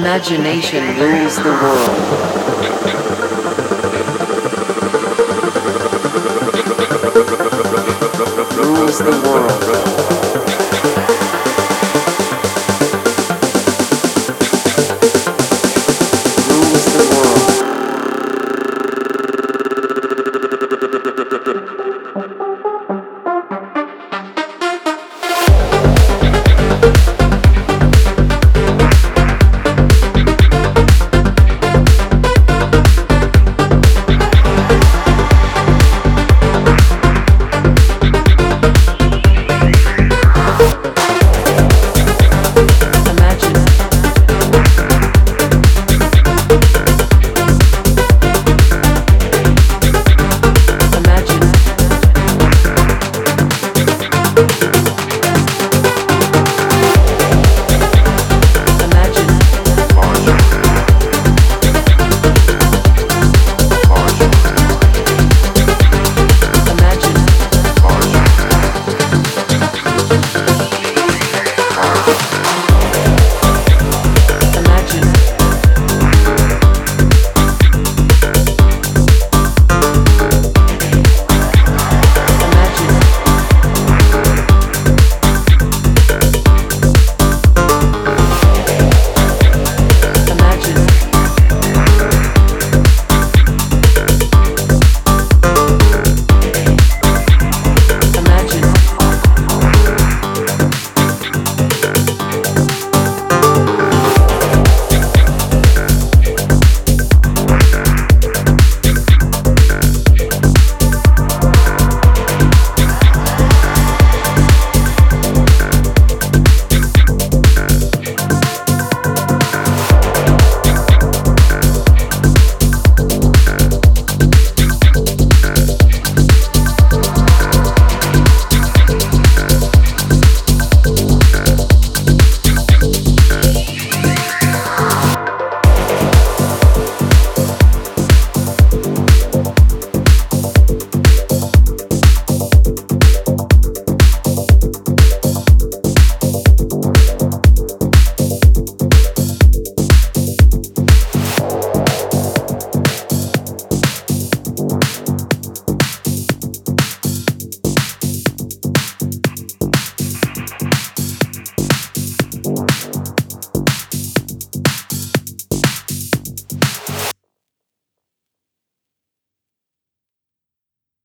Imagination rules the world. Rules the world.